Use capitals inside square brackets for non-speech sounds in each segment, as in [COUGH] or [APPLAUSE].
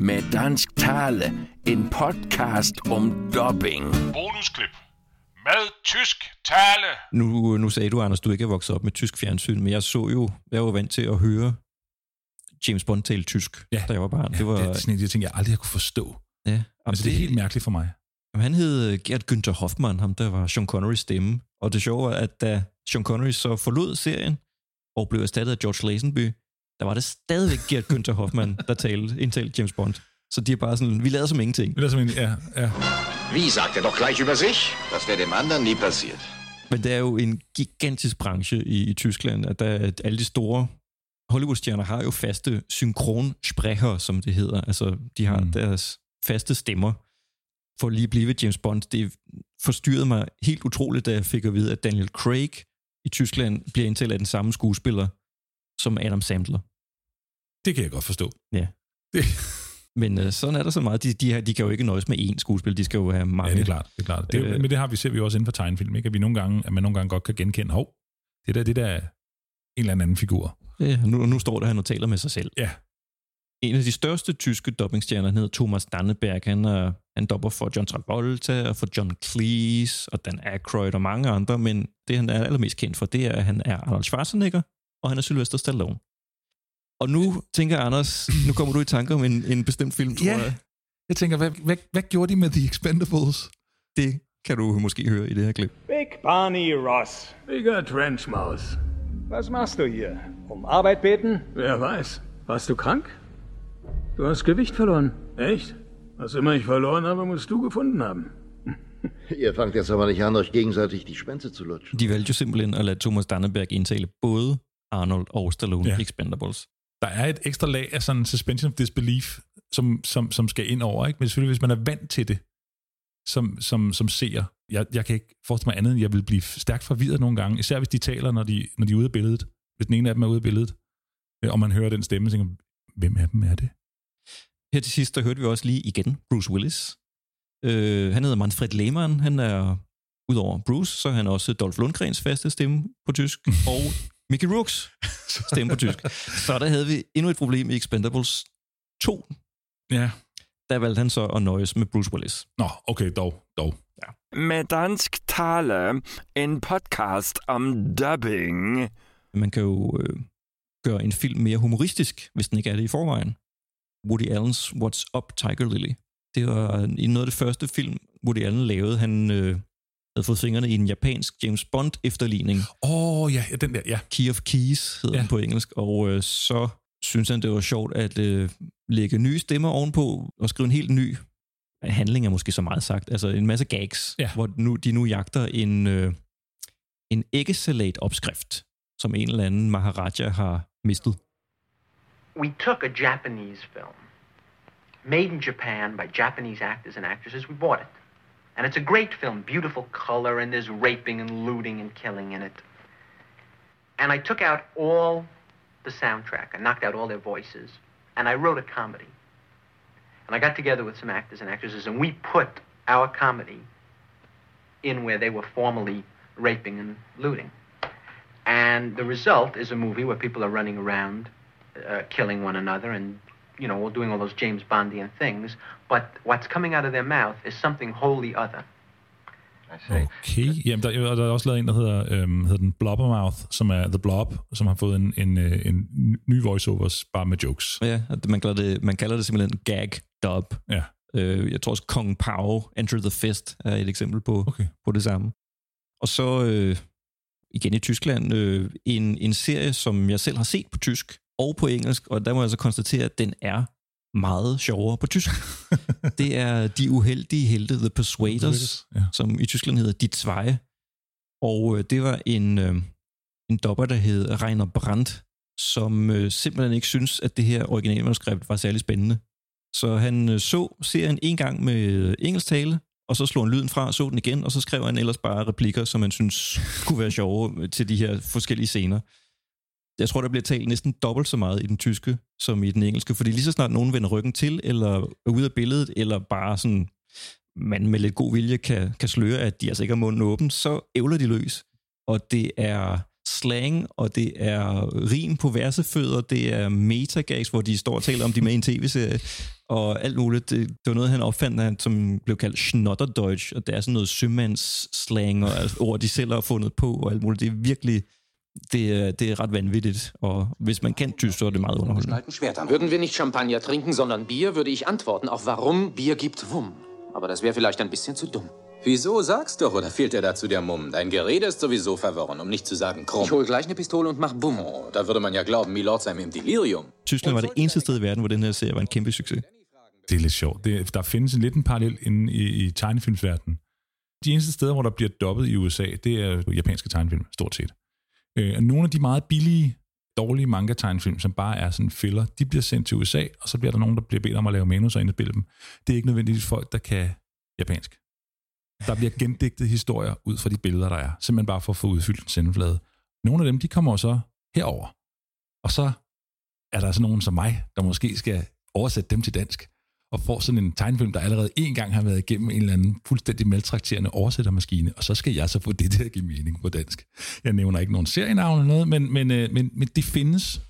Med dansk tale. En podcast om dubbing. Bonusklip. Med tysk tale. Nu, nu sagde du, Anders, du ikke er vokset op med tysk fjernsyn, men jeg så jo, jeg var vant til at høre James Bond tale tysk, Ja. da jeg var barn. Ja, det var, det er sådan en af de ting, jeg aldrig har kunne forstå. ja, Altså, det er helt mærkeligt for mig. Jamen, Han hed øh, Gert Günther Hoffmann, ham der var Sean Connerys stemme. Og det sjove er, at da Sean Connery så forlod serien og blev erstattet af George Lazenby, der var det stadigvæk Gert Günther Hoffmann, der talte, indtalte James Bond. Så de er bare sådan, vi lader som ingenting. Det er simpelthen, ja, ja. Wie sagt er doch gleich über sich? Das wäre dem anderen nie passiert. Men det er jo en gigantisk branche i, i Tyskland, at, der, at alle de store Hollywood-stjerner har jo faste synkronsprecher, som det hedder. Altså, de har Mm. mm. deres faste stemmer. For lige at blive ved James Bond, det forstyrrede mig helt utroligt, da jeg fik at vide, at Daniel Craig i Tyskland bliver indtalt af den samme skuespiller som Adam Sandler. Det kan jeg godt forstå. Ja. Det, [LAUGHS] Men øh, sådan er der så meget. De, de, har, de kan jo ikke nøjes med én skuespil, de skal jo have mange. ja, det er klart. Det er klart. Det, Øh. men det har vi, ser vi også inden for tegnefilm, ikke? At, vi nogle gange, at man nogle gange godt kan genkende, hov, det der, det der er en eller anden figur. Ja, nu, nu står der han og taler med sig selv. Ja. En af de største tyske dubbingstjerner, han hedder Thomas Danneberg. Han, er, han dubber for John Travolta og for John Cleese og Dan Aykroyd og mange andre, men det han er allermest kendt for, det er, at han er Arnold Schwarzenegger, og han er Sylvester Stallone. Og nu tænker Anders, nu kommer du i tanker om en, en bestemt film, tror Ja. jeg. Jeg tænker, hvad, hvad, hvad gjorde de med The Expendables? Det kan du måske høre i det her klip. Big Barney Ross. Digga Trenchmaus. Was machst du hier? Um Arbeit beten? Wer weiß. Warst du krank? Du hast Gewicht verloren. Echt? Was immer ich verloren habe, musst du gefunden haben. [LAUGHS] Ihr fangt jetzt aber nicht an, euch gegenseitig die Schwänze zu lutschen. De valgte simpelthen at lade Thomas Danneberg indtale både Arnold og Stallone ja. Expendables. Der er et ekstra lag af sådan suspension of disbelief, som, som, som skal ind over, ikke? Men selvfølgelig, hvis man er vant til det, som, som, som seer. Jeg, jeg kan ikke forestille mig andet, end jeg vil blive stærkt forvirret nogle gange, især hvis de taler, når de, når de er ude af billedet. Hvis den ene af dem er ude af billedet, øh, og man hører den stemme, så tænker hvem af dem er det? Her til sidst, der hørte vi også lige igen Bruce Willis. Øh, han hedder Manfred Lehmann. Han er, udover Bruce, så er han også Dolph Lundgrens faste stemme på tysk, [LAUGHS] og Mickey Rooks [LAUGHS] stemme på tysk. Så der havde vi endnu et problem i Expendables 2. Ja. Der valgte han så at nøjes med Bruce Willis. Nå, okay, dog, dog. Med dansk tale. En podcast om dubbing. Man kan jo øh, gøre en film mere humoristisk, hvis den ikke er det i forvejen. Woody Allen's What's Up, Tiger Lily. Det var i noget af det første film, Woody Allen lavede. Han øh, havde fået fingrene i en japansk James Bond efterligning. Åh, oh, ja, ja, den der, ja. Key of Keys hedder ja. den på engelsk, og øh, så synes han, det var sjovt at øh, lægge nye stemmer ovenpå og skrive en helt ny handling er måske så meget sagt, altså en masse gags, Ja. hvor nu, de nu jagter en, øh, en æggesalat-opskrift, som en eller anden Maharaja har mistet. we took a Japanese film, made in Japan by Japanese actors and actresses. We bought it. And it's a great film, beautiful color, and there's raping and looting and killing in it. And I took out all the soundtrack, I knocked out all their voices, and I wrote a comedy. And I got together with some actors and actresses, and we put our comedy in where they were formerly raping and looting. And the result is a movie where people are running around uh, killing one another and, you know, all doing all those James Bondian things. But what's coming out of their mouth is something wholly other. Okay. Jamen, der, der er også lavet en, der hedder, øhm, hedder den Blobbermouth, som er The Blob, som har fået en, en, øh, en ny voiceovers, bare med jokes. Ja, man kalder det, man kalder det simpelthen gag dub. Ja. Øh, jeg tror også Kong Pao, Enter the Fist, er et eksempel på, Okay. på det samme. Og så øh, igen i Tyskland, øh, en, en serie, som jeg selv har set på tysk og på engelsk, og der må jeg så konstatere, at den er meget sjovere på tysk. [LAUGHS] det er De Uheldige Helte, The Persuaders, Ja. som i Tyskland hedder Die Zweie. Og øh, det var en, øh, en dobber, der hed Rainer Brandt, som øh, simpelthen ikke synes, at det her originalmanuskript var særlig spændende. Så han øh, så serien en gang med øh, engelsk tale, og så slog han lyden fra og så den igen, og så skrev han ellers bare replikker, som han synes kunne være sjove øh, til de her forskellige scener. Jeg tror, der bliver talt næsten dobbelt så meget i den tyske, som i den engelske, fordi lige så snart nogen vender ryggen til, eller er ude af billedet, eller bare sådan, man med lidt god vilje kan, kan sløre, at de altså ikke har munden åben, så ævler de løs. Og det er slang, og det er rim på versefødder, det er metagags, hvor de står og taler om de med i en tv-serie, og alt muligt. Det, det var noget, han opfandt, han, som blev kaldt Schnotterdeutsch, og det er sådan noget sømandsslang, og ord, de selv har fundet på, og alt muligt. Det er virkelig, det er, det er ret vanvittigt, og hvis man kan tysk, så er det meget underholdende. Würden wir nicht Champagner trinken, sondern Bier, würde ich antworten auf warum Bier gibt Wumm. Aber das wäre vielleicht ein bisschen zu dumm. Wieso? Sag's doch, oder fehlt dir dazu der Mumm? Dein Gerede ist sowieso verworren, um nicht zu sagen krumm. Ich hol gleich eine Pistole und mach Bumm. Oh, da würde man ja glauben, Milord sei im Delirium. Tyskland var det eneste sted i verden, hvor den her serie var en kæmpe succes. Det er lidt sjovt. Det, der findes en lidt en parallel inde i, i tegnefilmsverdenen. De eneste steder, hvor der bliver dobbet i USA, det er japanske tegnefilm, stort set. Øh, nogle af de meget billige, dårlige manga-tegnefilm, som bare er sådan filler, de bliver sendt til USA, og så bliver der nogen, der bliver bedt om at lave manus og indspille dem. Det er ikke nødvendigvis folk, der kan japansk. Der bliver gendigtet historier ud fra de billeder, der er. Simpelthen bare for at få udfyldt en sendeflade. Nogle af dem, de kommer så herover. Og så er der så nogen som mig, der måske skal oversætte dem til dansk, og får sådan en tegnefilm, der allerede en gang har været igennem en eller anden fuldstændig maltrakterende oversættermaskine, og så skal jeg så få det til at give mening på dansk. Jeg nævner ikke nogen serienavn eller noget, men, men, øh, men, men det findes.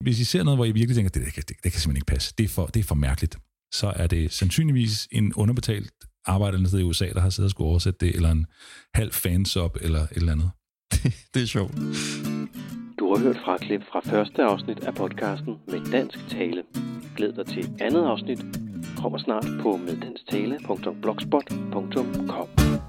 Hvis I ser noget, hvor I virkelig tænker, det, det, det, det kan simpelthen ikke passe, det er, for, det er for mærkeligt, så er det sandsynligvis en underbetalt arbejder sted i USA, der har siddet og skulle oversætte det, eller en halv fansop, eller et eller andet. [LAUGHS] det er sjovt. Du har hørt fra klip fra første afsnit af podcasten med dansk tale. Glæd dig til andet afsnit. Kommer snart på meddanstale.blogspot.com.